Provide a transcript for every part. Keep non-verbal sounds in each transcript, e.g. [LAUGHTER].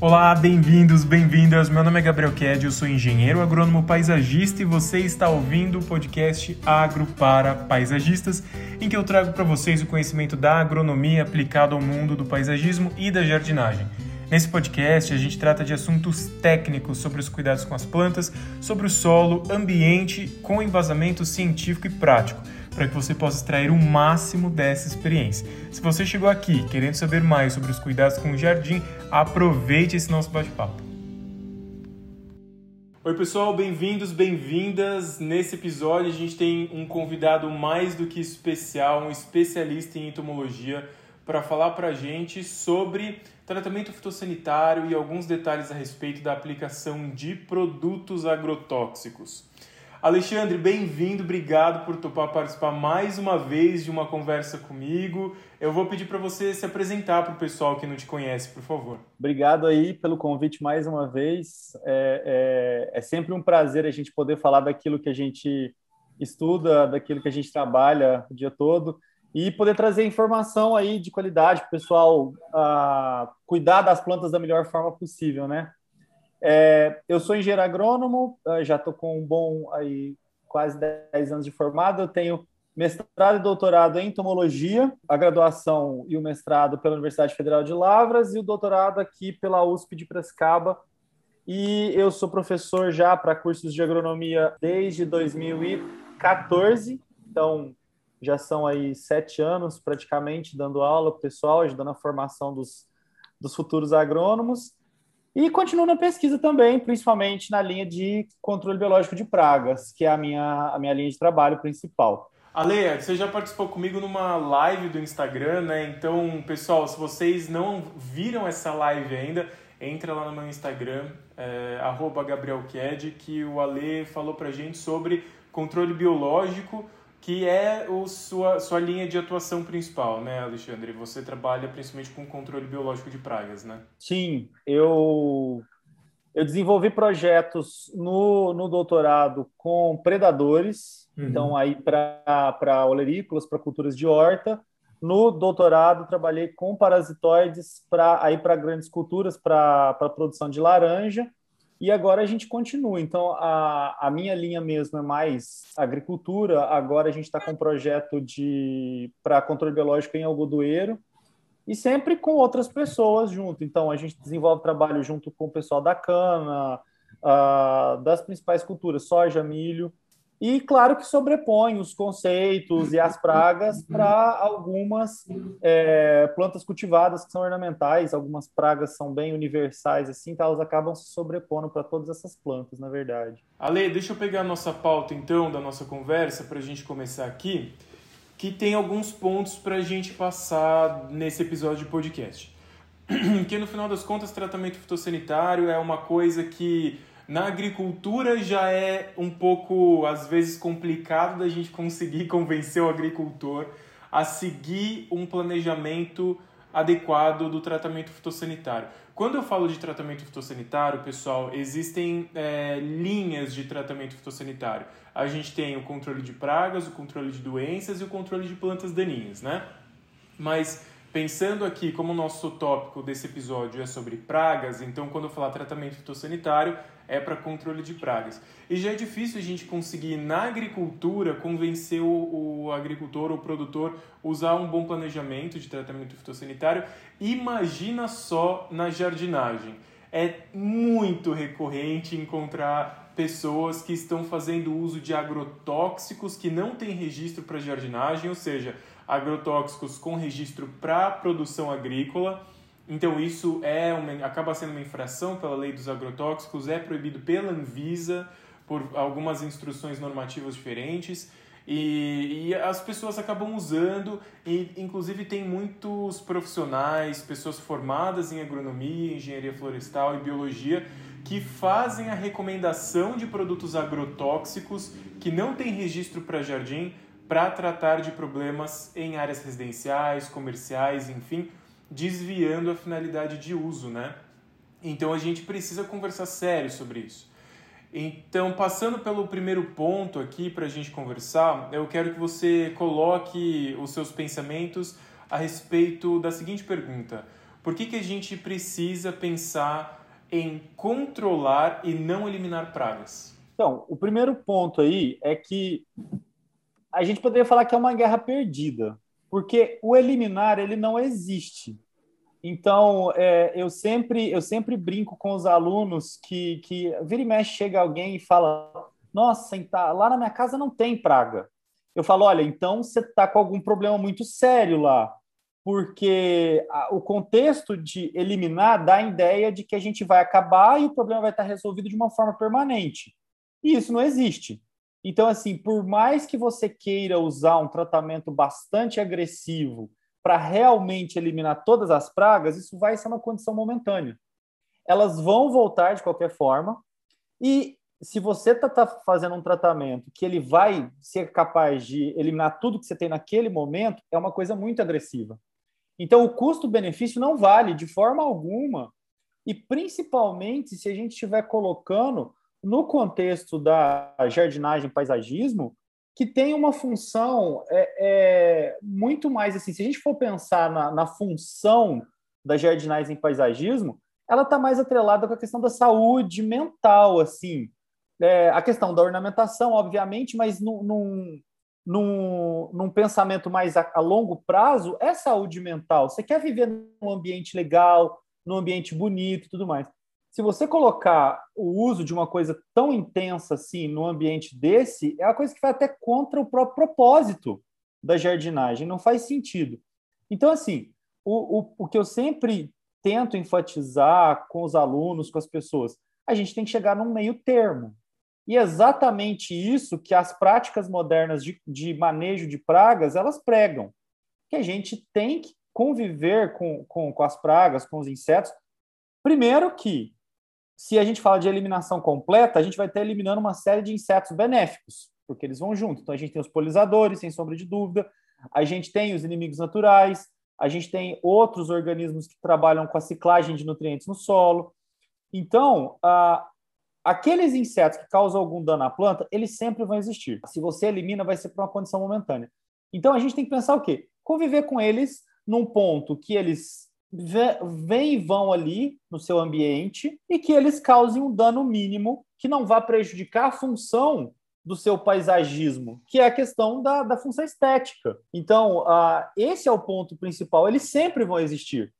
Olá, bem-vindos, bem-vindas. Meu nome é Gabriel Ked, eu sou engenheiro agrônomo paisagista e você está ouvindo o podcast Agro para Paisagistas, em que eu trago para vocês o conhecimento da agronomia aplicado ao mundo do paisagismo e da jardinagem. Nesse podcast, a gente trata de assuntos técnicos sobre os cuidados com as plantas, sobre o solo, ambiente, com embasamento científico e prático para que você possa extrair o máximo dessa experiência. Se você chegou aqui querendo saber mais sobre os cuidados com o jardim, aproveite esse nosso bate-papo. Oi, pessoal, bem-vindos, bem-vindas. Nesse episódio, a gente tem um convidado mais do que especial, um especialista em entomologia, para falar para a gente sobre tratamento fitossanitário e alguns detalhes a respeito da aplicação de produtos agrotóxicos. Alexandre, bem-vindo, obrigado por topar participar mais uma vez de uma conversa comigo. Eu vou pedir para você se apresentar para o pessoal que não te conhece, por favor. Obrigado aí pelo convite mais uma vez. É, é, é sempre um prazer a gente poder falar daquilo que a gente estuda, daquilo que a gente trabalha o dia todo e poder trazer informação aí de qualidade para o pessoal uh, cuidar das plantas da melhor forma possível, né? É, eu sou engenheiro agrônomo, já estou com um bom aí quase 10 anos de formado. Eu tenho mestrado e doutorado em entomologia, a graduação e o mestrado pela Universidade Federal de Lavras e o doutorado aqui pela USP de Prescaba. E eu sou professor já para cursos de agronomia desde 2014, então já são aí sete anos praticamente dando aula para o pessoal, ajudando a formação dos, dos futuros agrônomos. E continuo na pesquisa também, principalmente na linha de controle biológico de pragas, que é a minha, a minha linha de trabalho principal. Ale, você já participou comigo numa live do Instagram, né? Então, pessoal, se vocês não viram essa live ainda, entra lá no meu Instagram, é, que o Ale falou pra gente sobre controle biológico que é o sua, sua linha de atuação principal, né, Alexandre? Você trabalha principalmente com controle biológico de pragas, né? Sim, eu, eu desenvolvi projetos no, no doutorado com predadores, uhum. então aí para olerícolas, para culturas de horta. No doutorado trabalhei com parasitoides para aí para grandes culturas, para produção de laranja e agora a gente continua. Então, a, a minha linha mesmo é mais agricultura. Agora a gente está com um projeto de para controle biológico em algodoeiro e sempre com outras pessoas junto. Então, a gente desenvolve trabalho junto com o pessoal da cana, uh, das principais culturas, soja, milho. E claro que sobrepõe os conceitos e as pragas para algumas é, plantas cultivadas que são ornamentais, algumas pragas são bem universais, assim, então elas acabam se sobrepondo para todas essas plantas, na verdade. Ale, deixa eu pegar a nossa pauta então da nossa conversa para a gente começar aqui, que tem alguns pontos para a gente passar nesse episódio de podcast. [CLEARS THROAT] que no final das contas, tratamento fitossanitário é uma coisa que na agricultura já é um pouco, às vezes, complicado da gente conseguir [LAUGHS] convencer o agricultor a seguir um planejamento adequado do tratamento fitossanitário. Quando eu falo de tratamento fitossanitário, pessoal, existem é, linhas de tratamento fitossanitário. A gente tem o controle de pragas, o controle de doenças e o controle de plantas daninhas, né? Mas pensando aqui como o nosso tópico desse episódio é sobre pragas, então quando eu falar tratamento fitossanitário, é para controle de pragas. E já é difícil a gente conseguir na agricultura convencer o, o agricultor ou produtor usar um bom planejamento de tratamento fitossanitário. Imagina só na jardinagem. É muito recorrente encontrar pessoas que estão fazendo uso de agrotóxicos que não têm registro para jardinagem, ou seja, agrotóxicos com registro para produção agrícola então isso é uma, acaba sendo uma infração pela lei dos agrotóxicos, é proibido pela Anvisa por algumas instruções normativas diferentes. E, e, as pessoas acabam usando, e inclusive tem muitos profissionais, pessoas formadas em agronomia, engenharia florestal e biologia, que fazem a recomendação de produtos agrotóxicos que não têm registro para jardim para tratar de problemas em áreas residenciais, comerciais, enfim, desviando a finalidade de uso, né? Então a gente precisa conversar sério sobre isso. Então, passando pelo primeiro ponto aqui para a gente conversar, eu quero que você coloque os seus pensamentos a respeito da seguinte pergunta: Por que, que a gente precisa pensar em controlar e não eliminar pragas? Então, o primeiro ponto aí é que a gente poderia falar que é uma guerra perdida, porque o eliminar ele não existe. Então, é, eu sempre eu sempre brinco com os alunos que, que vira e mexe chega alguém e fala: Nossa, tá, lá na minha casa não tem praga. Eu falo: Olha, então você está com algum problema muito sério lá, porque a, o contexto de eliminar dá a ideia de que a gente vai acabar e o problema vai estar resolvido de uma forma permanente. E isso não existe. Então, assim, por mais que você queira usar um tratamento bastante agressivo para realmente eliminar todas as pragas, isso vai ser uma condição momentânea. Elas vão voltar de qualquer forma, e se você está tá fazendo um tratamento que ele vai ser capaz de eliminar tudo que você tem naquele momento, é uma coisa muito agressiva. Então, o custo-benefício não vale de forma alguma, e principalmente se a gente estiver colocando no contexto da jardinagem paisagismo, que tem uma função é, é, muito mais assim. Se a gente for pensar na, na função da jardinagem paisagismo, ela está mais atrelada com a questão da saúde mental, assim. É, a questão da ornamentação, obviamente, mas num, num, num, pensamento mais a, a, longo prazo, é saúde mental. Você quer viver num ambiente legal, num ambiente bonito e tudo mais se você colocar o uso de uma coisa tão intensa assim no ambiente desse, é uma coisa que vai até contra o próprio propósito da jardinagem, não faz sentido. Então, assim, o, o, o que eu sempre tento enfatizar com os alunos, com as pessoas, a gente tem que chegar num meio termo. E é exatamente isso que as práticas modernas de, de manejo de pragas, elas pregam. Que a gente tem que conviver com, com, com as pragas, com os insetos. Primeiro que se a gente fala de eliminação completa, a gente vai estar eliminando uma série de insetos benéficos, porque eles vão junto. Então, a gente tem os polinizadores, sem sombra de dúvida, a gente tem os inimigos naturais, a gente tem outros organismos que trabalham com a ciclagem de nutrientes no solo. Então, aqueles insetos que causam algum dano à planta, eles sempre vão existir. Se você elimina, vai ser para uma condição momentânea. Então, a gente tem que pensar o quê? Conviver com eles num ponto que eles vêm e vão ali no seu ambiente e que eles causem um dano mínimo que não vá prejudicar a função do seu paisagismo, que é a questão da, da função estética. Então, uh, esse é o ponto principal. Eles sempre vão existir.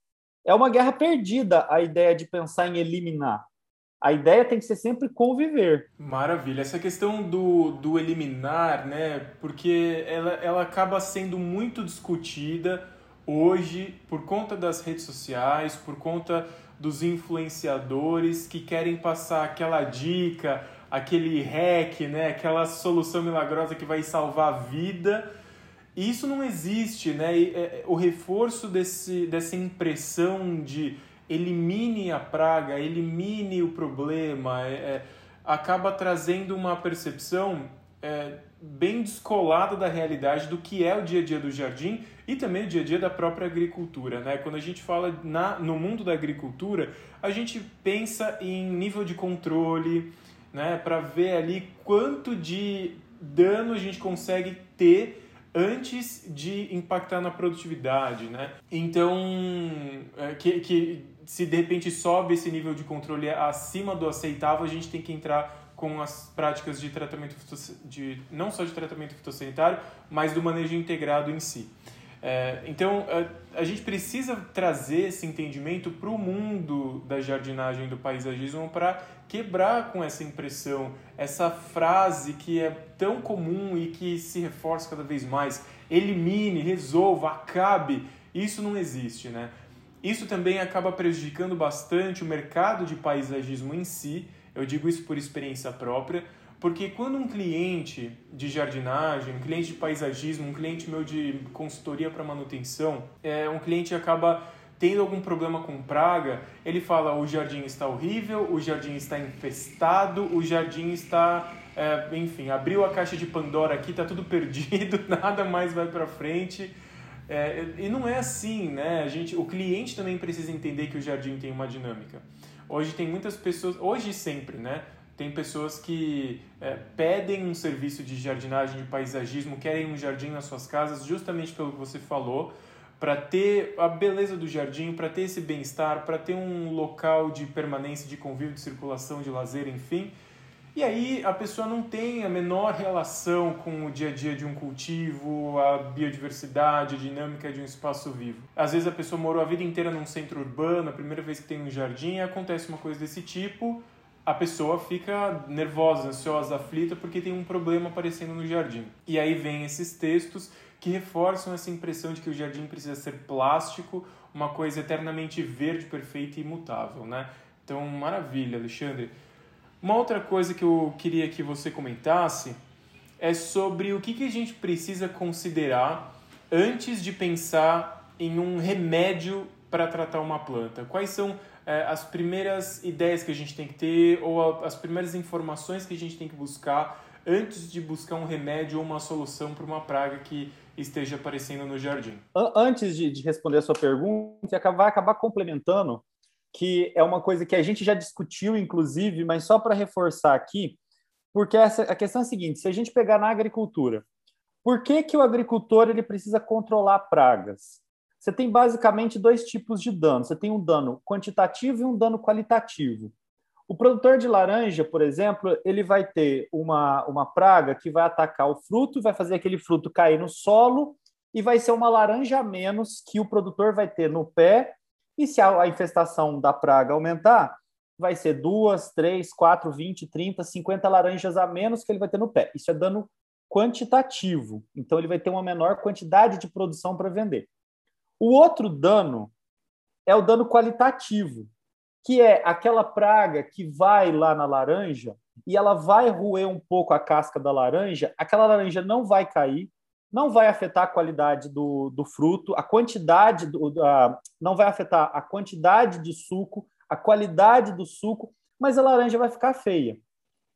É uma guerra perdida a ideia de pensar em eliminar. A ideia tem que ser sempre conviver. Maravilha. Essa questão do, do eliminar, né? Porque ela, ela acaba sendo muito discutida hoje, por conta das redes sociais, por conta dos influenciadores que querem passar aquela dica, aquele hack, né? aquela solução milagrosa que vai salvar a vida. E isso não existe, né? E, é, o reforço desse, dessa impressão de elimine a praga, elimine o problema, é, é, acaba trazendo uma percepção é, bem descolada da realidade do que é o dia a dia do jardim e também o dia a dia da própria agricultura. Né? Quando a gente fala na, no mundo da agricultura, a gente pensa em nível de controle, né? para ver ali quanto de dano a gente consegue ter antes de impactar na produtividade. Né? Então, é, que, que se de repente sobe esse nível de controle acima do aceitável, a gente tem que entrar com as práticas de tratamento de não só de tratamento fitossanitário, mas do manejo integrado em si. É, então a, a, gente precisa trazer esse entendimento para o mundo da jardinagem do paisagismo para quebrar com essa impressão, essa frase que é tão comum e que se reforça cada vez mais: elimine, resolva, acabe. Isso não existe, né? Isso também acaba prejudicando bastante o mercado de paisagismo em si eu digo isso por experiência própria, porque quando um cliente de jardinagem, um cliente de paisagismo, um cliente meu de consultoria para manutenção, é, um cliente acaba tendo algum problema com praga, ele fala o jardim está horrível, o jardim está infestado, o jardim está, é, enfim, abriu a caixa de Pandora aqui, está tudo [LAUGHS] perdido, nada mais vai para frente. É, e não é assim, né? A gente, o cliente também precisa entender que o jardim tem uma dinâmica. Hoje tem muitas pessoas, hoje sempre, né? Tem pessoas que é, pedem um serviço de jardinagem, de paisagismo, querem um jardim nas suas casas, justamente pelo que você falou, para ter a beleza do jardim, para ter esse bem-estar, para ter um local de permanência, de convívio, de circulação, de lazer, enfim. E aí a pessoa não tem a menor relação com o dia a dia de um cultivo, a biodiversidade, a dinâmica de um espaço vivo. Às vezes a pessoa morou a vida inteira num centro urbano, a primeira vez que tem um jardim, acontece uma coisa desse tipo, a pessoa fica nervosa, ansiosa, aflita porque tem um problema aparecendo no jardim. E aí vem esses textos que reforçam essa impressão de que o jardim precisa ser plástico, uma coisa eternamente verde, perfeita e imutável, né? Então, maravilha, Alexandre. Uma outra coisa que eu queria que você comentasse é sobre o que, que a gente precisa considerar antes de pensar em um remédio para tratar uma planta. Quais são é, as primeiras ideias que a gente tem que ter ou a, as primeiras informações que a gente tem que buscar antes de buscar um remédio ou uma solução para uma praga que esteja aparecendo no jardim? Antes de, de responder a sua pergunta, vai acabar complementando que é uma coisa que a gente já discutiu, inclusive, mas só para reforçar aqui, porque essa, a questão é a seguinte: se a gente pegar na agricultura, por que, que o agricultor ele precisa controlar pragas? Você tem basicamente dois tipos de dano. Você tem um dano quantitativo e um dano qualitativo. O produtor de laranja, por exemplo, ele vai ter uma, uma praga que vai atacar o fruto, vai fazer aquele fruto cair no solo e vai ser uma laranja a menos que o produtor vai ter no pé. E se a, a infestação da praga aumentar, vai ser duas, três, quatro, vinte, trinta, cinquenta laranjas a menos que ele vai ter no pé. Isso é dano quantitativo. Então, ele vai ter uma menor quantidade de produção para vender. O outro dano é o dano qualitativo, que é aquela praga que vai lá na laranja e ela vai roer um pouco a casca da laranja, aquela laranja não vai cair, não vai afetar a qualidade do, do fruto, a quantidade do, não vai afetar a quantidade de suco, a qualidade do suco, mas a laranja vai ficar feia.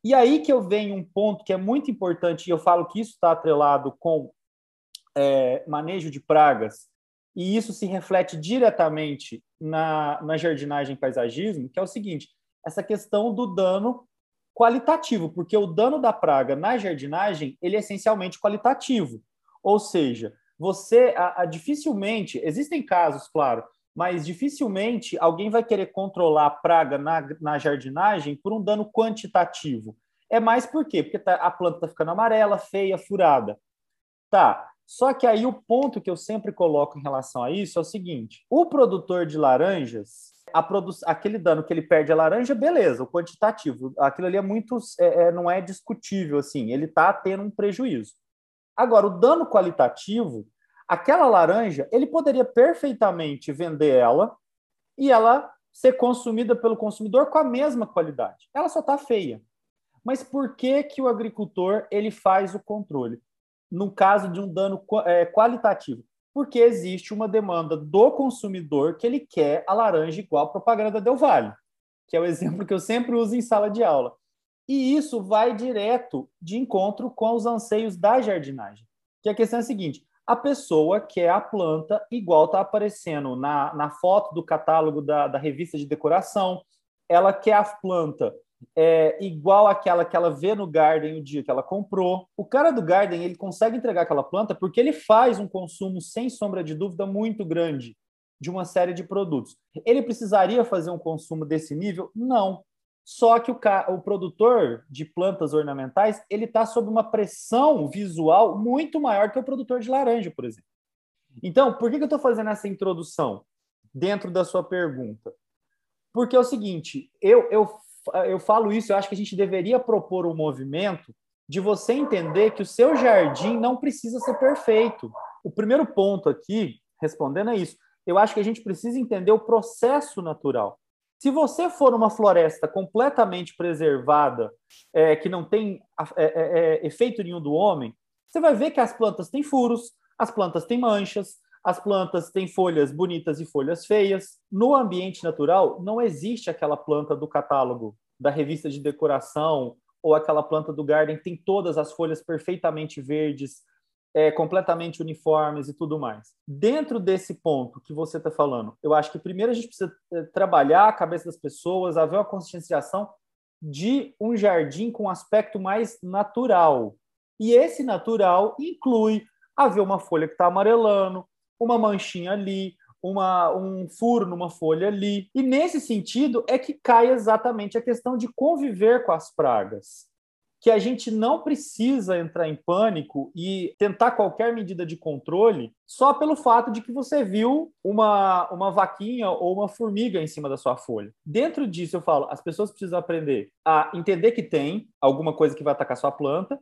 E aí que eu venho um ponto que é muito importante, e eu falo que isso está atrelado com é, manejo de pragas e isso se reflete diretamente na, na jardinagem e paisagismo, que é o seguinte: essa questão do dano qualitativo, porque o dano da praga na jardinagem ele é essencialmente qualitativo. Ou seja, você a, a, dificilmente, existem casos, claro, mas dificilmente alguém vai querer controlar a praga na, na jardinagem por um dano quantitativo. É mais por quê? Porque tá, a planta está ficando amarela, feia, furada. Tá, só que aí o ponto que eu sempre coloco em relação a isso é o seguinte: o produtor de laranjas, produ... aquele dano que ele perde a laranja, beleza, o quantitativo, aquilo ali é muito, é, é, não é discutível assim, ele está tendo um prejuízo. Agora, o dano qualitativo, aquela laranja, ele poderia perfeitamente vender ela e ela ser consumida pelo consumidor com a mesma qualidade. Ela só está feia. Mas por que que o agricultor ele faz o controle? No caso de um dano é, qualitativo? Porque existe uma demanda do consumidor que ele quer a laranja igual a propaganda Del Vale, que é o exemplo que eu sempre uso em sala de aula. E isso vai direto de encontro com os anseios da jardinagem. Que a questão é a seguinte: a pessoa quer a planta igual está aparecendo na, na foto do catálogo da, da revista de decoração, ela quer a planta é igual àquela que ela vê no Garden o dia que ela comprou. O cara do Garden ele consegue entregar aquela planta porque ele faz um consumo, sem sombra de dúvida, muito grande de uma série de produtos. Ele precisaria fazer um consumo desse nível? Não. Só que o, o produtor de plantas ornamentais ele está sob uma pressão visual muito maior que o produtor de laranja, por exemplo. Então, por que, que eu estou fazendo essa introdução dentro da sua pergunta? Porque é o seguinte, eu, eu eu falo isso, eu acho que a gente deveria propor um movimento de você entender que o seu jardim não precisa ser perfeito. O primeiro ponto aqui, respondendo é isso, eu acho que a gente precisa entender o processo natural. Se você for uma floresta completamente preservada, é, que não tem é, é, é, efeito nenhum do homem, você vai ver que as plantas têm furos, as plantas têm manchas, as plantas têm folhas bonitas e folhas feias. No ambiente natural, não existe aquela planta do catálogo da revista de decoração ou aquela planta do garden que tem todas as folhas perfeitamente verdes, é, completamente uniformes e tudo mais. Dentro desse ponto que você está falando, eu acho que primeiro a gente precisa é, trabalhar a cabeça das pessoas, haver uma conscienciação de um jardim com um aspecto mais natural. E esse natural inclui haver uma folha que está amarelando, uma manchinha ali, uma, um furo numa folha ali. E nesse sentido é que cai exatamente a questão de conviver com as pragas. Que a gente não precisa entrar em pânico e tentar qualquer medida de controle só pelo fato de que você viu uma, uma vaquinha ou uma formiga em cima da sua folha. Dentro disso, eu falo, as pessoas precisam aprender a entender que tem alguma coisa que vai atacar sua planta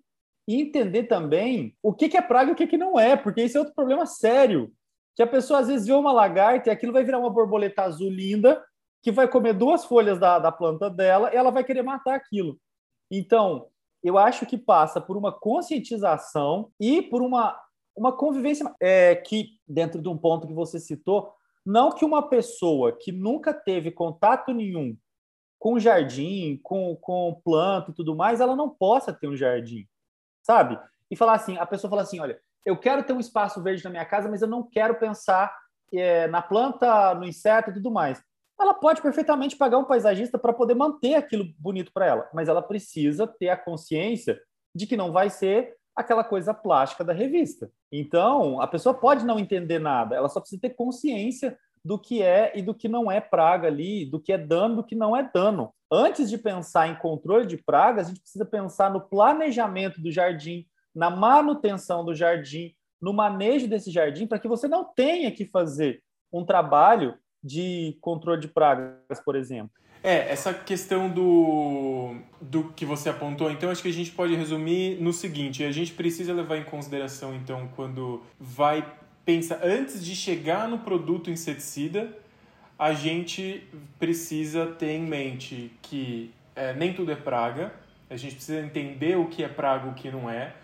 e entender também o que é praga e o que não é, porque esse é outro problema sério que a pessoa às vezes vê uma lagarta e aquilo vai virar uma borboleta azul linda que vai comer duas folhas da, da planta dela e ela vai querer matar aquilo. Então, eu acho que passa por uma conscientização e por uma, uma convivência é, que, dentro de um ponto que você citou, não que uma pessoa que nunca teve contato nenhum com jardim, com, com planta e tudo mais, ela não possa ter um jardim, sabe? E falar assim, a pessoa fala assim, olha, eu quero ter um espaço verde na minha casa, mas eu não quero pensar é, na planta, no inseto e tudo mais. Ela pode perfeitamente pagar um paisagista para poder manter aquilo bonito para ela, mas ela precisa ter a consciência de que não vai ser aquela coisa plástica da revista. Então, a pessoa pode não entender nada, ela só precisa ter consciência do que é e do que não é praga ali, do que é dano, do que não é dano. Antes de pensar em controle de pragas, a gente precisa pensar no planejamento do jardim, na manutenção do jardim, no manejo desse jardim, para que você não tenha que fazer um trabalho de controle de pragas, por exemplo. É, essa questão do, do que você apontou, então acho que a gente pode resumir no seguinte: a gente precisa levar em consideração, então, quando vai pensar, antes de chegar no produto inseticida, a gente precisa ter em mente que é, nem tudo é praga, a gente precisa entender o que é praga e o que não é.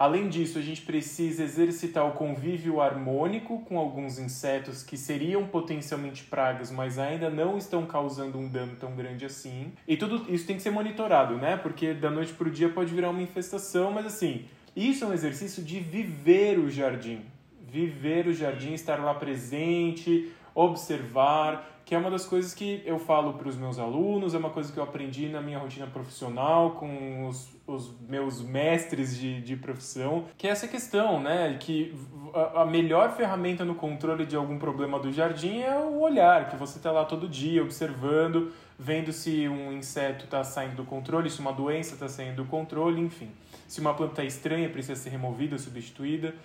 Além disso, a gente precisa exercitar o convívio harmônico com alguns insetos que seriam potencialmente pragas, mas ainda não estão causando um dano tão grande assim. E tudo isso tem que ser monitorado, né? Porque da noite para o dia pode virar uma infestação, mas assim, isso é um exercício de viver o jardim. Viver o jardim, estar lá presente, observar, que é uma das coisas que eu falo para os meus alunos, é uma coisa que eu aprendi na minha rotina profissional com os, os meus mestres de, de profissão, que é essa questão, né, que a, a melhor ferramenta no controle de algum problema do jardim é o olhar, que você está lá todo dia observando, vendo se um inseto está saindo do controle, se uma doença está saindo do controle, enfim. Se uma planta está estranha, precisa ser removida, substituída.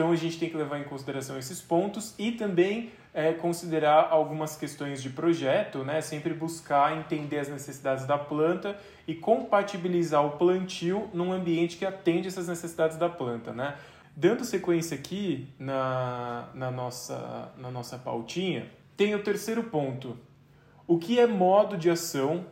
Então a gente tem que levar em consideração esses pontos e também é, considerar algumas questões de projeto, né? Sempre buscar entender as necessidades da planta e compatibilizar o plantio num ambiente que atende essas necessidades da planta, né? Dando sequência aqui na, na, nossa, na nossa pautinha, tem o terceiro ponto. O que é modo de ação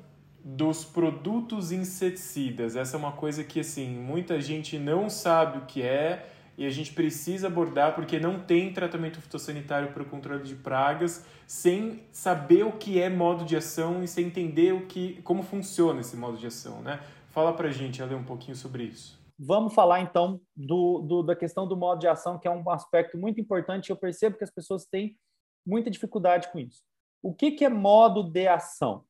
dos produtos inseticidas? Essa é uma coisa que, assim, muita gente não sabe o que é e a gente precisa abordar porque não tem tratamento fitossanitário para o controle de pragas sem saber o que é modo de ação e sem entender o que, como funciona esse modo de ação, né? Fala para a gente, Ale, um pouquinho sobre isso. Vamos falar então do, do, da questão do modo de ação, que é um aspecto muito importante. Eu percebo que as pessoas têm muita dificuldade com isso. O que, que é modo de ação?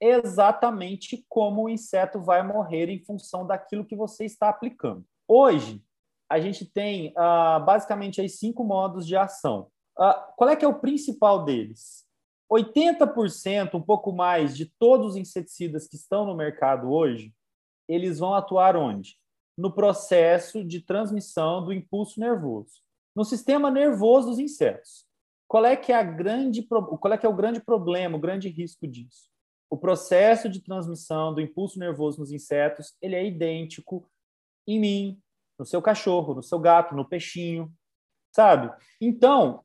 Exatamente como o inseto vai morrer em função daquilo que você está aplicando. Hoje, a gente tem uh, basicamente aí cinco modos de ação. Uh, qual é que é o principal deles? 80%, um pouco mais, de todos os inseticidas que estão no mercado hoje, eles vão atuar onde? No processo de transmissão do impulso nervoso, no sistema nervoso dos insetos. Qual é que é a grande qual é que é o grande problema, o grande risco disso? O processo de transmissão do impulso nervoso nos insetos, ele é idêntico em mim, no seu cachorro, no seu gato, no peixinho, sabe? Então,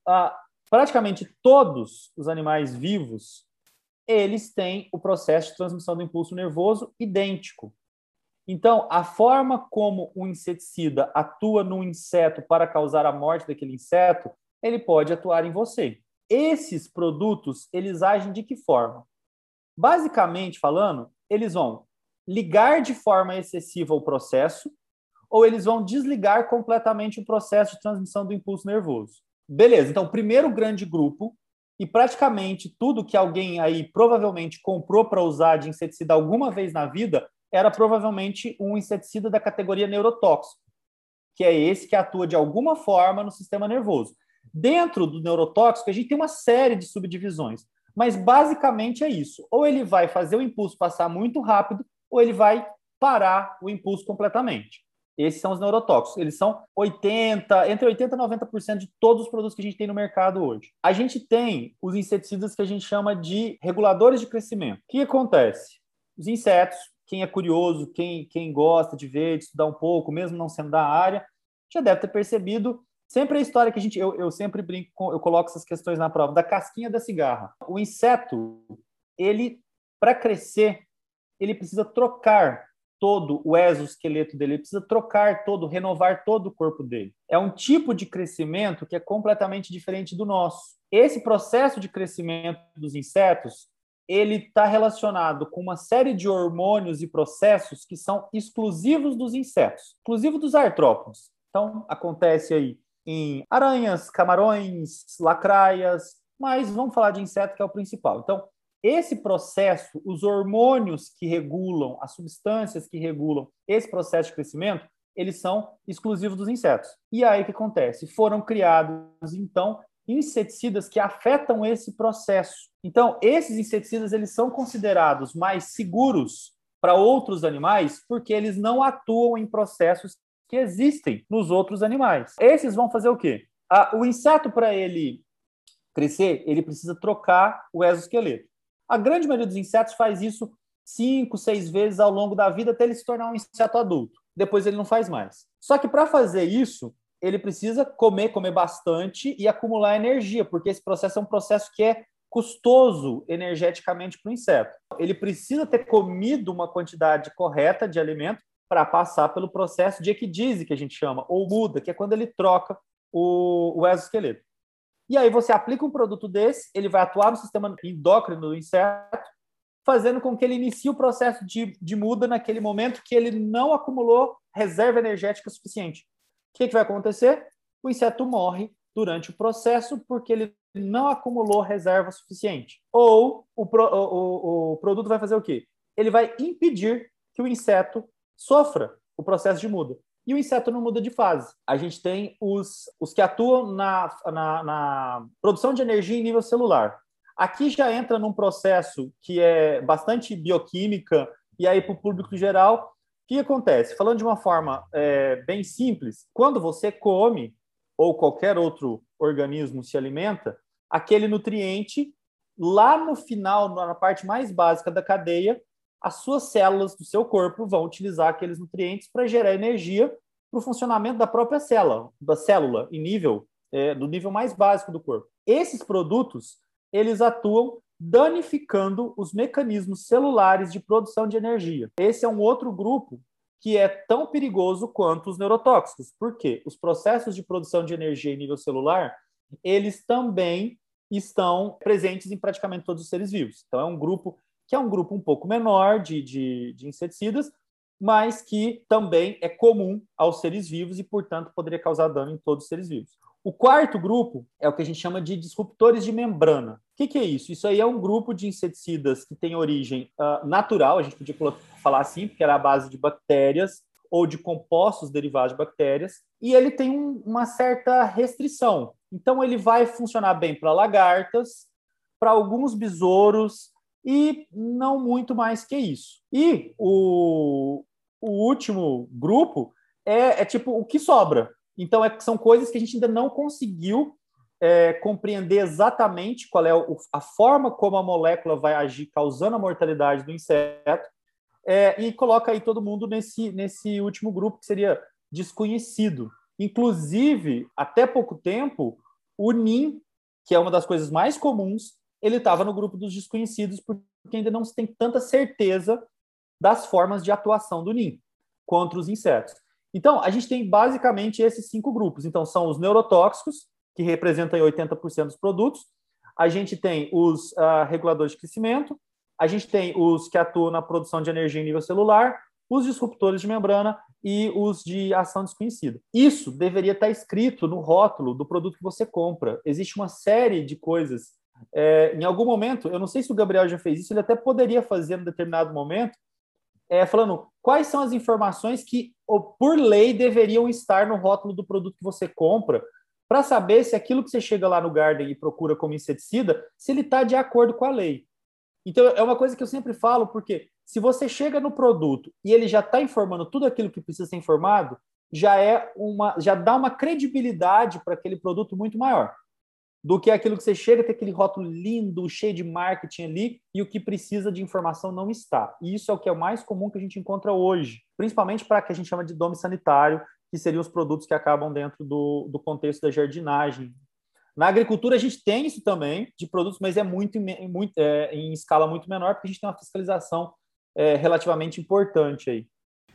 praticamente todos os animais vivos, eles têm o processo de transmissão do impulso nervoso idêntico. Então, a forma como o inseticida atua no inseto para causar a morte daquele inseto, ele pode atuar em você. Esses produtos, eles agem de que forma? Basicamente falando, eles vão ligar de forma excessiva o processo, ou eles vão desligar completamente o processo de transmissão do impulso nervoso. Beleza, então, primeiro grande grupo, e praticamente tudo que alguém aí provavelmente comprou para usar de inseticida alguma vez na vida era provavelmente um inseticida da categoria neurotóxico, que é esse que atua de alguma forma no sistema nervoso. Dentro do neurotóxico, a gente tem uma série de subdivisões, mas basicamente é isso. Ou ele vai fazer o impulso passar muito rápido, ou ele vai parar o impulso completamente. Esses são os neurotóxicos. Eles são 80, entre 80 e 90% de todos os produtos que a gente tem no mercado hoje. A gente tem os inseticidas que a gente chama de reguladores de crescimento. O que acontece? Os insetos, quem é curioso, quem, quem gosta de ver, de estudar um pouco, mesmo não sendo da área, já deve ter percebido sempre a história que a gente eu, eu sempre brinco com, eu coloco essas questões na prova da casquinha da cigarra. O inseto, ele para crescer, ele precisa trocar todo o exoesqueleto dele, ele precisa trocar todo, renovar todo o corpo dele. É um tipo de crescimento que é completamente diferente do nosso. Esse processo de crescimento dos insetos, ele está relacionado com uma série de hormônios e processos que são exclusivos dos insetos, exclusivos dos artrópodes. Então, acontece aí em aranhas, camarões, lacraias, mas vamos falar de inseto que é o principal. Então, esse processo, os hormônios que regulam, as substâncias que regulam esse processo de crescimento, eles são exclusivos dos insetos. E aí o que acontece? Foram criados, então, inseticidas que afetam esse processo. Então, esses inseticidas eles são considerados mais seguros para outros animais porque eles não atuam em processos que existem nos outros animais. Esses vão fazer o quê? o inseto, para ele crescer, ele precisa trocar o exoesqueleto. A grande maioria dos insetos faz isso cinco, seis vezes ao longo da vida até ele se tornar um inseto adulto. Depois ele não faz mais. Só que para fazer isso, ele precisa comer, comer bastante e acumular energia, porque esse processo é um processo que é custoso energeticamente para o inseto. Ele precisa ter comido uma quantidade correta de alimento para passar pelo processo de equidise, que a gente chama, ou muda, que é quando ele troca o, o exoesqueleto. E aí você aplica um produto desse, ele vai atuar no sistema endócrino do inseto, fazendo com que ele inicie o processo de, de muda naquele momento que ele não acumulou reserva energética suficiente. O que, que vai acontecer? O inseto morre durante o processo porque ele não acumulou reserva suficiente. Ou o, o, o, o produto vai fazer o quê? Ele vai impedir que o inseto sofra o processo de muda e o inseto não muda de fase. A gente tem os, os que atuam na, na, na produção de energia em nível celular. Aqui já entra num processo que é bastante bioquímica, e aí para o público geral, o que acontece? Falando de uma forma é, bem simples, quando você come, ou qualquer outro organismo se alimenta, aquele nutriente, lá no final, na parte mais básica da cadeia, as suas células do seu corpo vão utilizar aqueles nutrientes para gerar energia para o funcionamento da própria célula, da célula em nível é, do nível mais básico do corpo. Esses produtos eles atuam danificando os mecanismos celulares de produção de energia. Esse é um outro grupo que é tão perigoso quanto os neurotóxicos. Por quê? Os processos de produção de energia em nível celular, eles também estão presentes em praticamente todos os seres vivos. Então, é um grupo que é um grupo um pouco menor de, de, de inseticidas, mas que também é comum aos seres vivos e, portanto, poderia causar dano em todos os seres vivos. O quarto grupo é o que a gente chama de disruptores de membrana. O que, que é isso? Isso aí é um grupo de inseticidas que tem origem uh, natural, a gente podia falar assim, porque era a base de bactérias ou de compostos derivados de bactérias, e ele tem um, uma certa restrição. Então, ele vai funcionar bem para lagartas, para alguns besouros, e não muito mais que isso. E o, o último grupo é, é tipo o que sobra. Então, é, são coisas que a gente ainda não conseguiu é, compreender exatamente qual é o, a forma como a molécula vai agir, causando a mortalidade do inseto, é, e coloca aí todo mundo nesse, nesse último grupo, que seria desconhecido. Inclusive, até pouco tempo, o NIM, que é uma das coisas mais comuns, ele estava no grupo dos desconhecidos, porque ainda não se tem tanta certeza das formas de atuação do NIM contra os insetos. Então, a gente tem basicamente esses cinco grupos. Então, são os neurotóxicos, que representam 80% dos produtos. A gente tem os uh, reguladores de crescimento. A gente tem os que atuam na produção de energia em nível celular, os disruptores de membrana e os de ação desconhecida. Isso deveria estar escrito no rótulo do produto que você compra. Existe uma série de coisas é, em algum momento, eu não sei se o Gabriel já fez isso, ele até poderia fazer em determinado momento, é, falando quais são as informações que, por lei, deveriam estar no rótulo do produto que você compra, para saber se aquilo que você chega lá no Garden e procura como inseticida, se ele está de acordo com a lei. Então, é uma coisa que eu sempre falo, porque se você chega no produto e ele já está informando tudo aquilo que precisa ser informado, já é uma, já dá uma credibilidade para aquele produto muito maior do que aquilo que você chega tem aquele rótulo lindo, cheio de marketing ali e o que precisa de informação não está. E isso é o que é o mais comum que a gente encontra hoje, principalmente para que a gente chama de dome sanitário, que seriam os produtos que acabam dentro do, do contexto da jardinagem. Na agricultura a gente tem isso também de produtos, mas é muito, muito é, em escala muito menor porque a gente tem uma fiscalização é, relativamente importante aí.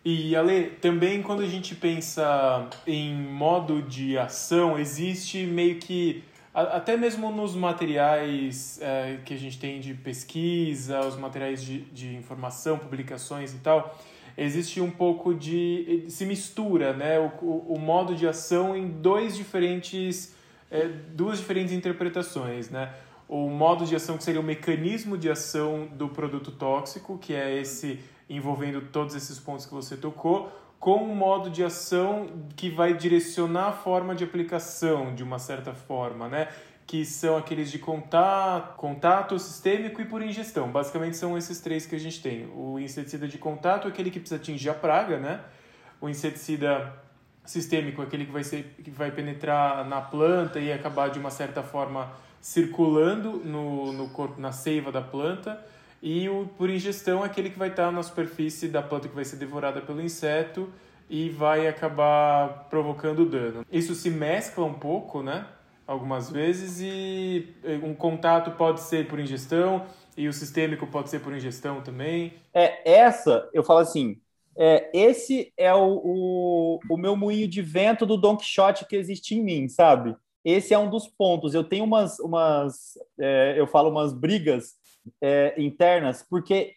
E Ale, também quando a gente pensa em modo de ação, existe meio que até mesmo nos materiais é, que a gente tem de pesquisa, os materiais de, de informação, publicações e tal, existe um pouco de. se mistura né, o, o, modo de ação em dois diferentes. É, duas diferentes interpretações. Né? O modo de ação que seria o mecanismo de ação do produto tóxico, que é esse envolvendo todos esses pontos que você tocou, com um modo de ação que vai direcionar a forma de aplicação de uma certa forma, né? Que são aqueles de contato, contato sistêmico e por ingestão. Basicamente são esses três que a gente tem. O inseticida de contato é aquele que precisa atingir a praga, né? O inseticida sistêmico é aquele que vai, ser, que vai penetrar na planta e acabar de uma certa forma circulando no, no corpo, na seiva da planta. E o por ingestão é aquele que vai estar na superfície da planta que vai ser devorada pelo inseto e vai acabar provocando dano. Isso se mescla um pouco, né? Algumas vezes e um contato pode ser por ingestão e o sistêmico pode ser por ingestão também. É, essa, eu falo assim, é, esse é o, o, o meu moinho de vento do Don Quixote que existe em mim, sabe? Esse é um dos pontos. Eu tenho umas, umas é, eu falo umas brigas é, internas, porque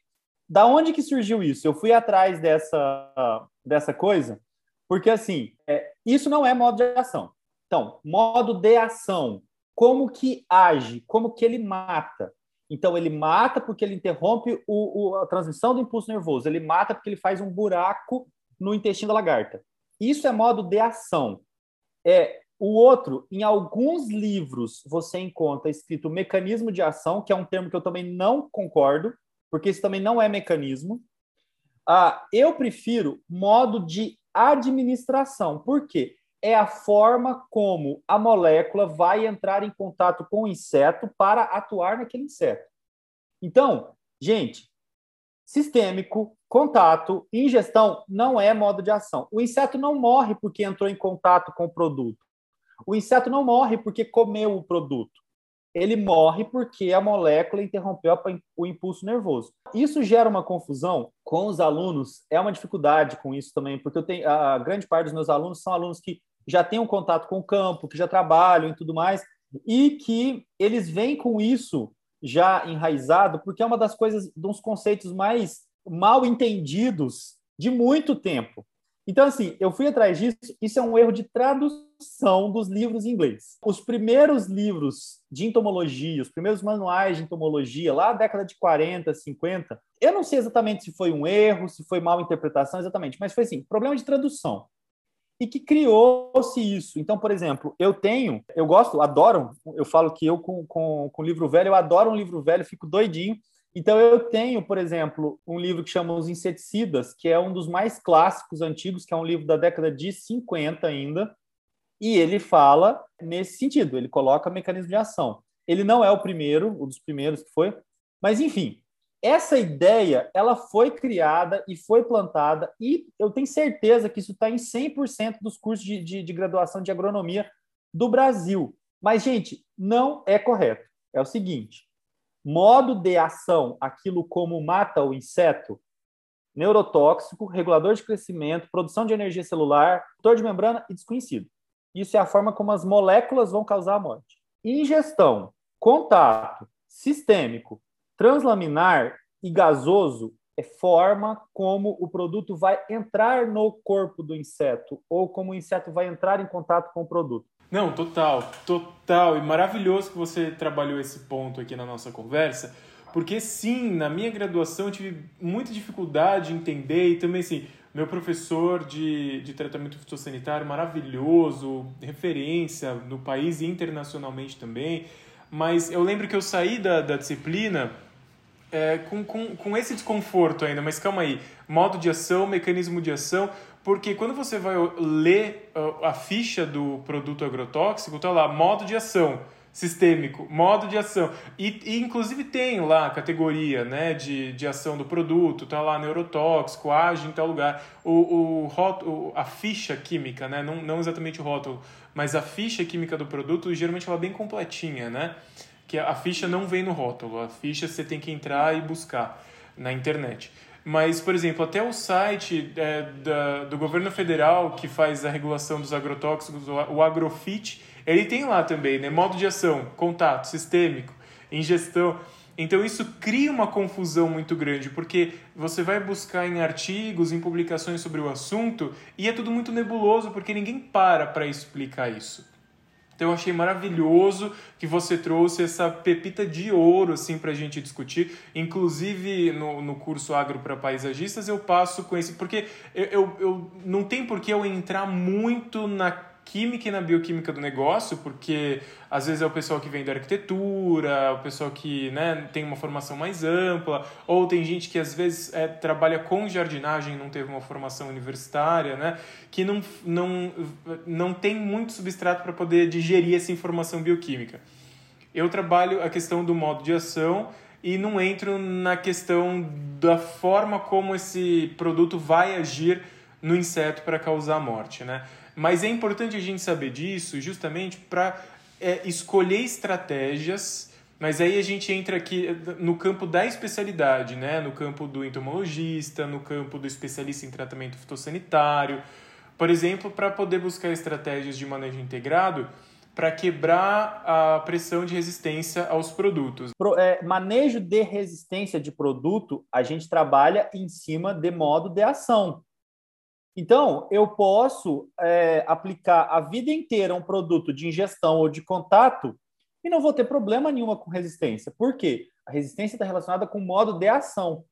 da onde que surgiu isso? Eu fui atrás dessa, dessa coisa, porque assim, é, isso não é modo de ação. Então, modo de ação, como que age, como que ele mata. Então, ele mata porque ele interrompe o, o, a transmissão do impulso nervoso, ele mata porque ele faz um buraco no intestino da lagarta. Isso é modo de ação. É, o outro, em alguns livros, você encontra escrito mecanismo de ação, que é um termo que eu também não concordo, porque isso também não é mecanismo. Ah, eu prefiro modo de administração. Por quê? É a forma como a molécula vai entrar em contato com o inseto para atuar naquele inseto. Então, gente, sistêmico, contato, ingestão não é modo de ação. O inseto não morre porque entrou em contato com o produto. O inseto não morre porque comeu o produto. Ele morre porque a molécula interrompeu o impulso nervoso. Isso gera uma confusão com os alunos, é uma dificuldade com isso também, porque eu tenho, a grande parte dos meus alunos são alunos que já têm um contato com o campo, que já trabalham e tudo mais, e que eles vêm com isso já enraizado, porque é uma das coisas, dos conceitos mais mal entendidos de muito tempo. Então, assim, eu fui atrás disso. Isso é um erro de tradução dos livros em inglês. Os primeiros livros de entomologia, os primeiros manuais de entomologia, lá na década de 40, 50, eu não sei exatamente se foi um erro, se foi mal interpretação exatamente, mas foi assim, problema de tradução. E que criou-se isso. Então, por exemplo, eu tenho, eu gosto, adoro, eu falo que eu com, com, com livro velho, eu adoro um livro velho, fico doidinho então, eu tenho, por exemplo, um livro que chama Os Inseticidas, que é um dos mais clássicos antigos, que é um livro da década de 50 ainda, e ele fala nesse sentido, ele coloca mecanismo de ação. Ele não é o primeiro, um dos primeiros que foi, mas enfim, essa ideia ela foi criada e foi plantada, e eu tenho certeza que isso está em 100% dos cursos de, de, de graduação de agronomia do Brasil. Mas, gente, não é correto. É o seguinte: modo de ação, aquilo como mata o inseto, neurotóxico, regulador de crescimento, produção de energia celular, fator de membrana e desconhecido. Isso é a forma como as moléculas vão causar a morte. Ingestão, contato, sistêmico, translaminar e gasoso é forma como o produto vai entrar no corpo do inseto ou como o inseto vai entrar em contato com o produto. Não, total, total. E maravilhoso que você trabalhou esse ponto aqui na nossa conversa, porque sim, na minha graduação eu tive muita dificuldade em entender e também assim, meu professor de, de tratamento fitossanitário maravilhoso, referência no país e internacionalmente também. Mas eu lembro que eu saí da, da disciplina é, com, com, com esse desconforto ainda, mas calma aí. Modo de ação, mecanismo de ação, porque quando você vai ler a ficha do produto agrotóxico, tá lá, modo de ação sistêmico, modo de ação. E, e, inclusive tem lá a categoria né, de, de ação do produto, tá lá neurotóxico, age em tal lugar. O, o, rótulo, a ficha química, né, não, não exatamente o rótulo, mas a ficha química do produto, geralmente ela é bem completinha, né? Que a ficha não vem no rótulo, a ficha você tem que entrar e buscar na internet. Mas, por exemplo, até o site é, da, do governo federal que faz a regulação dos agrotóxicos, o Agrofit, ele tem lá também, né? Modo de ação, contato, sistêmico, ingestão. Então isso cria uma confusão muito grande, porque você vai buscar em artigos, em publicações sobre o assunto, e é tudo muito nebuloso, porque ninguém para para explicar isso. Então eu achei maravilhoso que você trouxe essa pepita de ouro assim para a gente discutir. Inclusive no, no curso Agro para Paisagistas eu passo com esse. Porque eu, eu, eu não tem por que eu entrar muito na química e na bioquímica do negócio, porque às vezes é o pessoal que vem da arquitetura, o pessoal que né, tem uma formação mais ampla, ou tem gente que às vezes é, trabalha com jardinagem e não teve uma formação universitária, né, que não, não, não tem muito substrato para poder digerir essa informação bioquímica. Eu trabalho a questão do modo de ação e não entro na questão da forma como esse produto vai agir no inseto para causar morte, né? Mas é importante a gente saber disso justamente para é, escolher estratégias, mas aí a gente entra aqui no campo da especialidade, né? no campo do entomologista, no campo do especialista em tratamento fitossanitário, por exemplo, para poder buscar estratégias de manejo integrado para quebrar a pressão de resistência aos produtos. Pro, é, manejo de resistência de produto, a gente trabalha em cima de modo de ação. Então, eu posso é, aplicar a vida inteira um produto de ingestão ou de contato e não vou ter problema nenhuma com resistência. Por quê? A resistência está relacionada com o modo de ação.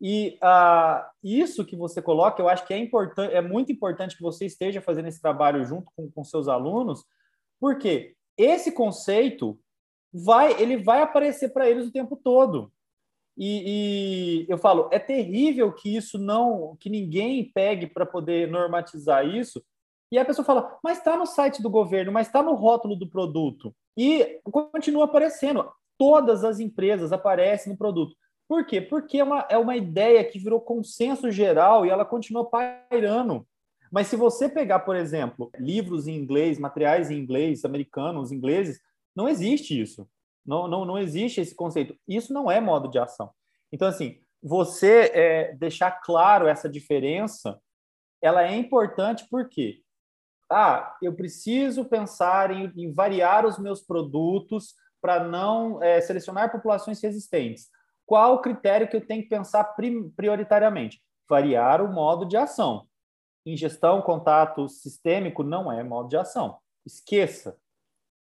E ah, isso que você coloca, eu acho que é, é muito importante que você esteja fazendo esse trabalho junto com, com seus alunos, porque esse conceito vai, ele vai aparecer para eles o tempo todo. E, e, eu falo, é terrível que isso não, que ninguém pegue para poder normatizar isso. E a pessoa fala, mas está no site do governo, mas está no rótulo do produto. E continua aparecendo. Todas as empresas aparecem no produto. Por quê? Porque é uma, é uma ideia que virou consenso geral e ela continua pairando. Mas se você pegar, por exemplo, livros em inglês, materiais em inglês, americanos, ingleses, não existe isso. Não, não, não existe esse conceito. Isso não é modo de ação. Então, assim, você é, deixar claro essa diferença, ela é importante porque, ah, eu preciso pensar em, em variar os meus produtos para não é, selecionar populações resistentes. Qual o critério que eu tenho que pensar prioritariamente? Variar o modo de ação. Ingestão, contato sistêmico não é modo de ação. Esqueça.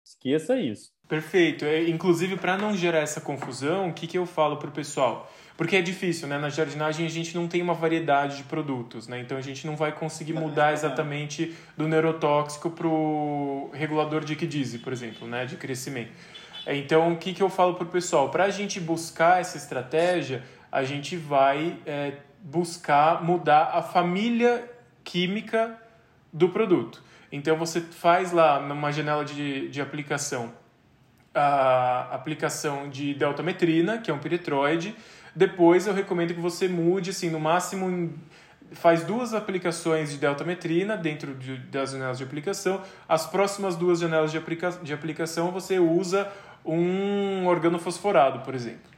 Esqueça isso. Perfeito. É, inclusive, para não gerar essa confusão, o que, que eu falo para o pessoal? Porque é difícil, né? Na jardinagem a gente não tem uma variedade de produtos, né? Então a gente não vai conseguir mudar exatamente do neurotóxico para o regulador de equidise, por exemplo, né? De crescimento. Então, o que, que eu falo para o pessoal? Para a gente buscar essa estratégia, a gente vai é, buscar mudar a família química do produto. Então, você faz lá numa janela de, de aplicação a aplicação de deltametrina, que é um piretroide. Depois eu recomendo que você mude, assim, no máximo faz duas aplicações de deltametrina dentro de, das janelas de aplicação. As próximas duas janelas de, aplica, de aplicação você usa um organofosforado, por exemplo.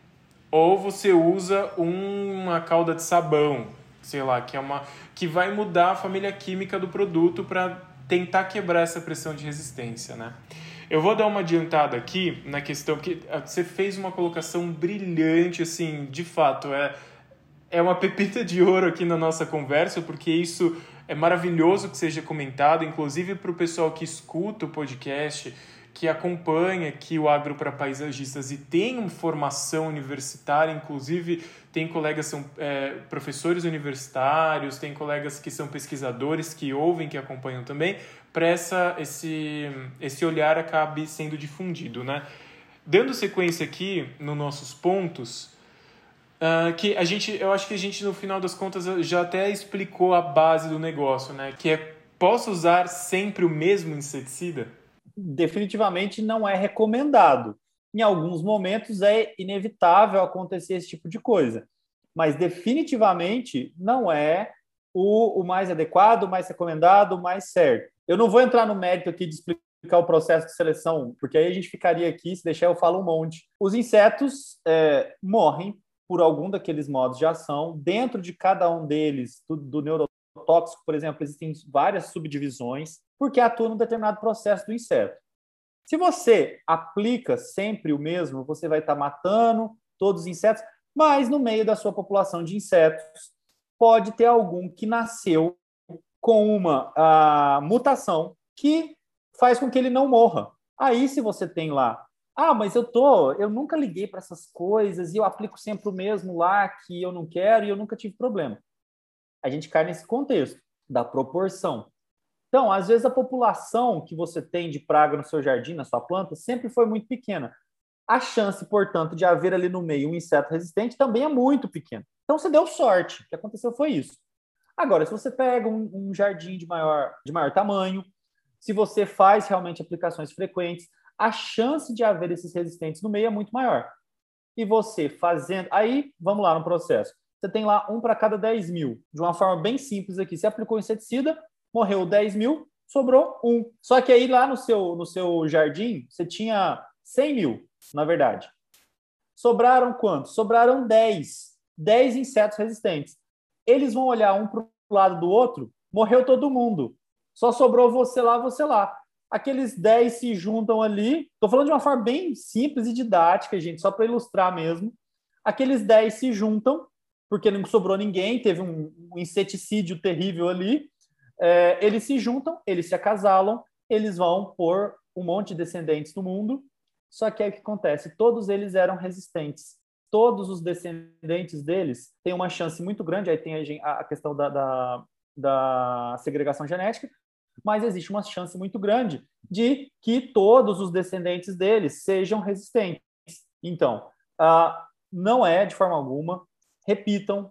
Ou você usa uma calda de sabão, sei lá, que é uma que vai mudar a família química do produto para tentar quebrar essa pressão de resistência, né? Eu vou dar uma adiantada aqui na questão que ah, você fez uma colocação brilhante, assim, de fato, é, é uma pepita de ouro aqui na nossa conversa, porque isso é maravilhoso que seja comentado, inclusive para o pessoal que escuta o podcast, que acompanha aqui o Agro para Paisagistas e tem formação universitária, inclusive tem colegas que são é, professores universitários, tem colegas que são pesquisadores que ouvem, que acompanham também, para esse, esse olhar acabe sendo difundido. Né? Dando sequência aqui nos nossos pontos, uh, que a gente, eu acho que a gente no final das contas já até explicou a base do negócio, né? que é posso usar sempre o mesmo inseticida? Definitivamente não é recomendado. Em alguns momentos é inevitável acontecer esse tipo de coisa, mas definitivamente não é o, o mais adequado, o mais recomendado, o mais certo. Eu não vou entrar no mérito aqui de explicar o processo de seleção, porque aí a gente ficaria aqui, se deixar eu falo um monte. Os insetos é, morrem por algum daqueles modos de ação. Dentro de cada um deles, do, do neurotóxico, por exemplo, existem várias subdivisões, porque atua num determinado processo do inseto. Se você aplica sempre o mesmo, você vai estar matando todos os insetos, mas no meio da sua população de insetos, pode ter algum que nasceu com uma uh, mutação que faz com que ele não morra. Aí, se você tem lá, ah, mas eu tô, eu nunca liguei para essas coisas e eu aplico sempre o mesmo lá que eu não quero e eu nunca tive problema. A gente cai nesse contexto da proporção. Então, às vezes a população que você tem de praga no seu jardim, na sua planta, sempre foi muito pequena. A chance, portanto, de haver ali no meio um inseto resistente também é muito pequena. Então, você deu sorte. O que aconteceu foi isso. Agora, se você pega um, um jardim de maior, de maior tamanho, se você faz realmente aplicações frequentes, a chance de haver esses resistentes no meio é muito maior. E você fazendo. Aí, vamos lá no processo. Você tem lá um para cada 10 mil. De uma forma bem simples aqui. Você aplicou inseticida, morreu 10 mil, sobrou um. Só que aí lá no seu, no seu jardim, você tinha 100 mil, na verdade. Sobraram quantos? Sobraram 10. 10 insetos resistentes. Eles vão olhar um para o lado do outro, morreu todo mundo. Só sobrou você lá, você lá. Aqueles 10 se juntam ali. Estou falando de uma forma bem simples e didática, gente, só para ilustrar mesmo. Aqueles 10 se juntam, porque não sobrou ninguém, teve um, um inseticídio terrível ali é, eles se juntam, eles se acasalam, eles vão por um monte de descendentes no mundo. Só que aí o que acontece? Todos eles eram resistentes. Todos os descendentes deles têm uma chance muito grande. Aí tem a, a questão da, da, da segregação genética, mas existe uma chance muito grande de que todos os descendentes deles sejam resistentes. Então, uh, não é de forma alguma, repitam,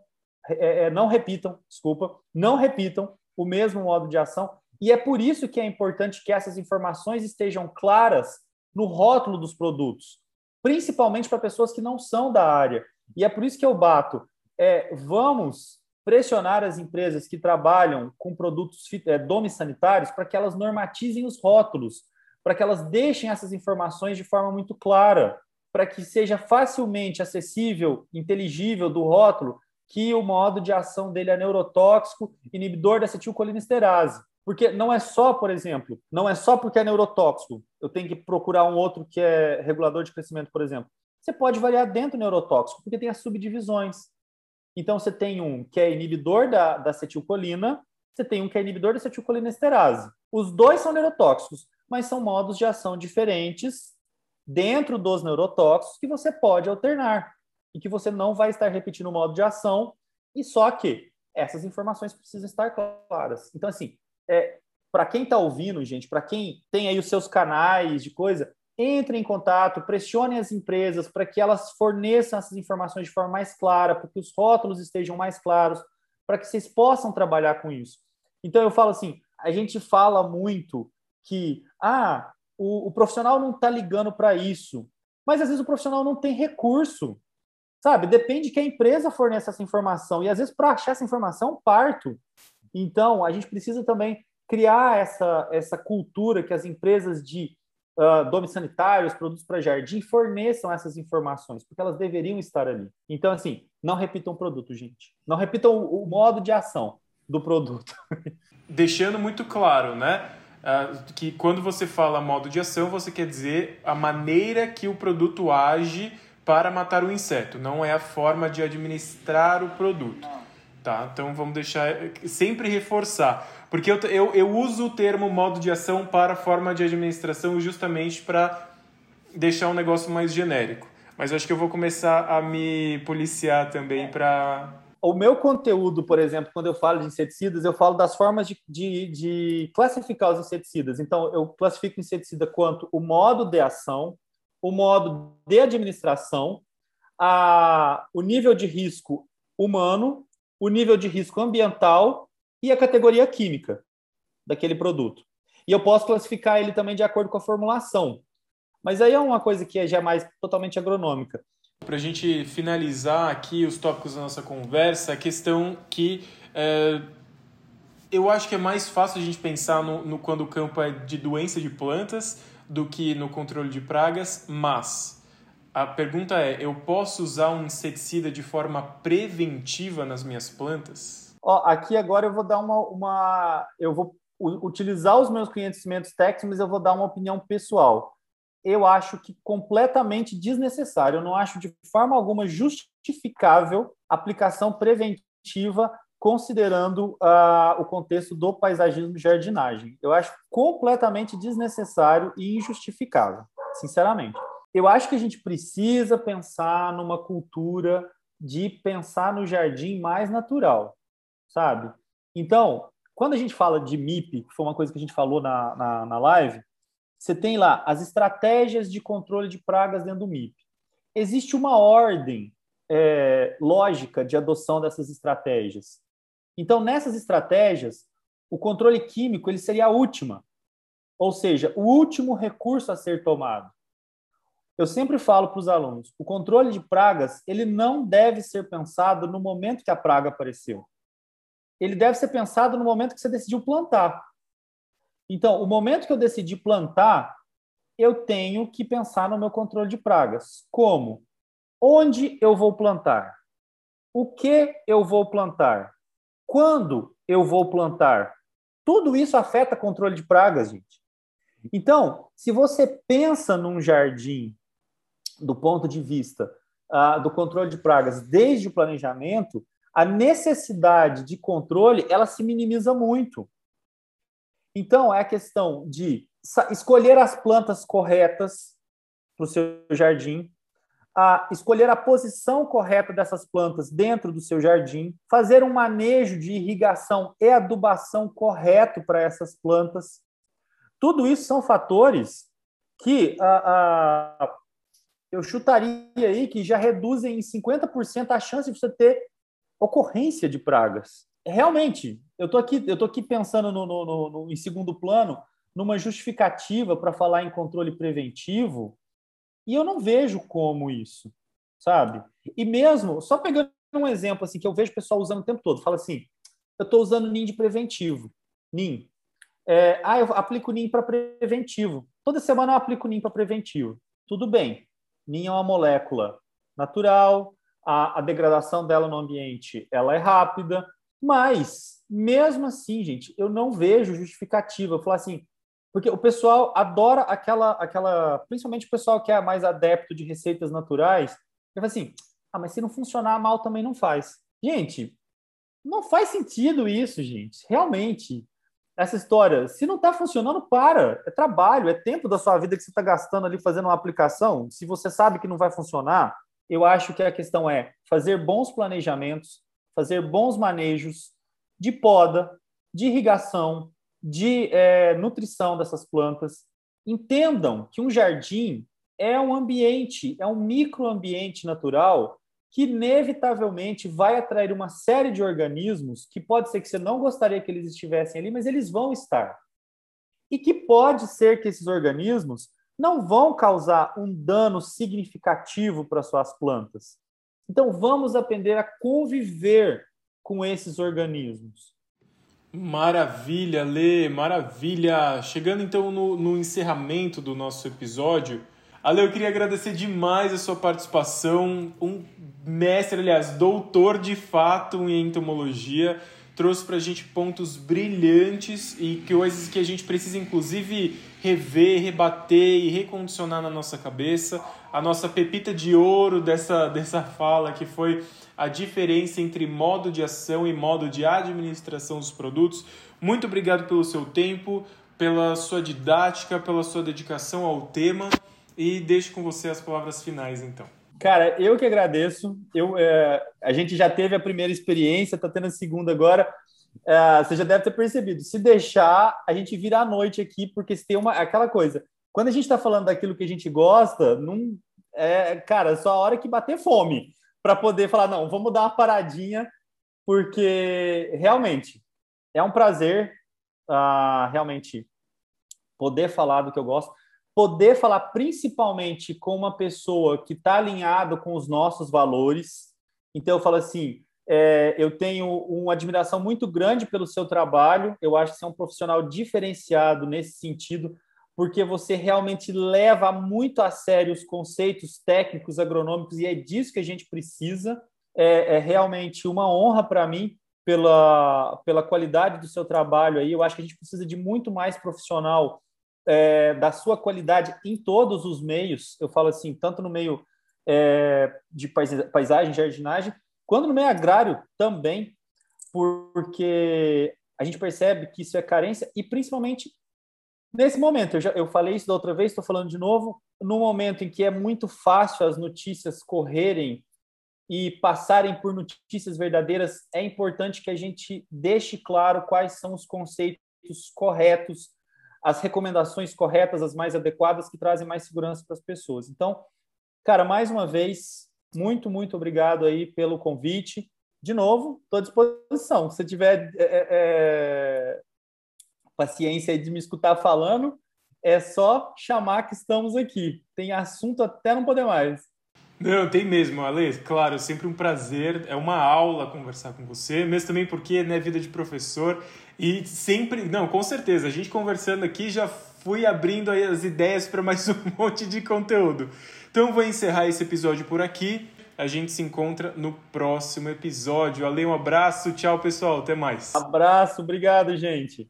é, é, não repitam, desculpa, não repitam o mesmo modo de ação. E é por isso que é importante que essas informações estejam claras no rótulo dos produtos, principalmente para pessoas que não são da área. E é por isso que eu bato. É, vamos pressionar as empresas que trabalham com produtos é, domissanitários para que elas normatizem os rótulos, para que elas deixem essas informações de forma muito clara, para que seja facilmente acessível, inteligível do rótulo que o modo de ação dele é neurotóxico, inibidor da acetilcolinesterase. Porque não é só, por exemplo, não é só porque é neurotóxico, eu tenho que procurar um outro que é regulador de crescimento, por exemplo. Você pode variar dentro do neurotóxico, porque tem as subdivisões. Então, você tem um que é inibidor da, da acetilcolina, você tem um que é inibidor da acetilcolinesterase. Os dois são neurotóxicos, mas são modos de ação diferentes dentro dos neurotóxicos que você pode alternar e que você não vai estar repetindo o modo de ação, e só que essas informações precisam estar claras. Então, assim, é, para quem está ouvindo, gente, para quem tem aí os seus canais de coisa, entre em contato, pressione as empresas para que elas forneçam essas informações de forma mais clara, para que os rótulos estejam mais claros, para que vocês possam trabalhar com isso. Então, eu falo assim, a gente fala muito que, ah, o, o profissional não está ligando para isso, mas às vezes o profissional não tem recurso. Sabe? Depende que a empresa forneça essa informação. E às vezes, para achar essa informação, parto. Então, a gente precisa também criar essa, essa cultura que as empresas de uh, domes sanitários, produtos para jardim, forneçam essas informações, porque elas deveriam estar ali. Então, assim, não repitam o produto, gente. Não repitam o, o modo de ação do produto. [LAUGHS] Deixando muito claro, né? Uh, que quando você fala modo de ação, você quer dizer a maneira que o produto age para matar o inseto, não é a forma de administrar o produto. Tá, então vamos deixar sempre reforçar. Porque eu, eu, eu uso o termo modo de ação para forma de administração justamente para deixar um negócio mais genérico. Mas acho que eu vou começar a me policiar também para. O meu conteúdo, por exemplo, quando eu falo de inseticidas, eu falo das formas de, de, de classificar os inseticidas. Então, eu classifico o inseticida quanto o modo de ação, o modo de administração, a, o nível de risco humano, o nível de risco ambiental e a categoria química daquele produto. E eu posso classificar ele também de acordo com a formulação. Mas aí é uma coisa que é já mais totalmente agronômica. Para a gente finalizar aqui os tópicos da nossa conversa, a questão que é, eu acho que é mais fácil a gente pensar no, no, quando o campo é de doença de plantas do que no controle de pragas, mas a pergunta é: eu posso usar um inseticida de forma preventiva nas minhas plantas? Ó, aqui agora eu vou dar uma, uma eu vou utilizar os meus conhecimentos técnicos, mas eu vou dar uma opinião pessoal eu acho que completamente desnecessário. Eu não acho de forma alguma justificável aplicação preventiva considerando uh, o contexto do paisagismo e jardinagem. Eu acho completamente desnecessário e injustificável, sinceramente. Eu acho que a gente precisa pensar numa cultura de pensar no jardim mais natural, sabe? Então, quando a gente fala de MIP, que foi uma coisa que a gente falou na, na, na live, você tem lá as estratégias de controle de pragas dentro do MIP. Existe uma ordem é, lógica de adoção dessas estratégias. Então, nessas estratégias, o controle químico ele seria a última, ou seja, o último recurso a ser tomado. Eu sempre falo para os alunos, o controle de pragas ele não deve ser pensado no momento que a praga apareceu. Ele deve ser pensado no momento que você decidiu plantar. Então, o momento que eu decidi plantar, eu tenho que pensar no meu controle de pragas. Como? Onde eu vou plantar? O que eu vou plantar? Quando eu vou plantar? Tudo isso afeta controle de pragas, gente. Então, se você pensa num jardim do ponto de vista uh, do controle de pragas desde o planejamento, a necessidade de controle ela se minimiza muito. Então, é a questão de escolher as plantas corretas para o seu jardim, a escolher a posição correta dessas plantas dentro do seu jardim, fazer um manejo de irrigação e adubação correto para essas plantas. Tudo isso são fatores que eu chutaria aí que já reduzem em 50% a chance de você ter ocorrência de pragas realmente, eu estou aqui, eu tô aqui pensando no, no, no, em segundo plano, numa justificativa para falar em controle preventivo, e eu não vejo como isso, sabe? E mesmo, só pegando um exemplo assim que eu vejo o pessoal usando o tempo todo, fala assim, eu estou usando NIM de preventivo, NIM. É, ah, eu aplico NIM para preventivo. Toda semana eu aplico NIM para preventivo. Tudo bem. NIM é uma molécula natural, a, a degradação dela no ambiente ela é rápida, mas, mesmo assim, gente, eu não vejo justificativa. Eu falo assim, porque o pessoal adora aquela, aquela, principalmente o pessoal que é mais adepto de receitas naturais, ele fala assim, ah, mas se não funcionar mal também não faz. Gente, não faz sentido isso, gente. Realmente, essa história, se não está funcionando, para. É trabalho, é tempo da sua vida que você está gastando ali fazendo uma aplicação. Se você sabe que não vai funcionar, eu acho que a questão é fazer bons planejamentos, fazer bons manejos de poda, de irrigação, de é, nutrição dessas plantas. Entendam que um jardim é um ambiente, é um microambiente natural que inevitavelmente vai atrair uma série de organismos que pode ser que você não gostaria que eles estivessem ali, mas eles vão estar. E que pode ser que esses organismos não vão causar um dano significativo para suas plantas. Então, vamos aprender a conviver com esses organismos. Maravilha, Lê, maravilha! Chegando então no, no encerramento do nosso episódio, Ale, eu queria agradecer demais a sua participação. Um mestre, aliás, doutor de fato em entomologia. Trouxe para a gente pontos brilhantes e coisas que a gente precisa, inclusive, rever, rebater e recondicionar na nossa cabeça. A nossa pepita de ouro dessa, dessa fala, que foi a diferença entre modo de ação e modo de administração dos produtos. Muito obrigado pelo seu tempo, pela sua didática, pela sua dedicação ao tema e deixo com você as palavras finais, então. Cara, eu que agradeço. Eu, é, a gente já teve a primeira experiência, está tendo a segunda agora. É, você já deve ter percebido. Se deixar, a gente vira à noite aqui, porque se tem uma aquela coisa. Quando a gente está falando daquilo que a gente gosta, não é, cara, só a hora que bater fome para poder falar não, vamos dar uma paradinha, porque realmente é um prazer, uh, realmente poder falar do que eu gosto poder falar principalmente com uma pessoa que está alinhado com os nossos valores. Então, eu falo assim: é, eu tenho uma admiração muito grande pelo seu trabalho, eu acho que você é um profissional diferenciado nesse sentido, porque você realmente leva muito a sério os conceitos técnicos, agronômicos, e é disso que a gente precisa. É, é realmente uma honra para mim pela, pela qualidade do seu trabalho aí. Eu acho que a gente precisa de muito mais profissional é, da sua qualidade em todos os meios, eu falo assim, tanto no meio é, de paisagem, jardinagem, quanto no meio agrário também, porque a gente percebe que isso é carência e principalmente nesse momento. Eu, já, eu falei isso da outra vez, estou falando de novo. No momento em que é muito fácil as notícias correrem e passarem por notícias verdadeiras, é importante que a gente deixe claro quais são os conceitos corretos as recomendações corretas, as mais adequadas, que trazem mais segurança para as pessoas. Então, cara, mais uma vez, muito, muito obrigado aí pelo convite. De novo, estou à disposição. Se tiver é, é, é, paciência de me escutar falando, é só chamar que estamos aqui. Tem assunto até não poder mais. Não, tem mesmo, Ale. Claro, é sempre um prazer, é uma aula conversar com você, mesmo também porque né, vida de professor e sempre, não, com certeza, a gente conversando aqui já fui abrindo aí as ideias para mais [LAUGHS] um monte de conteúdo. Então vou encerrar esse episódio por aqui. A gente se encontra no próximo episódio. Ale, um abraço, tchau pessoal, até mais. Abraço, obrigado, gente.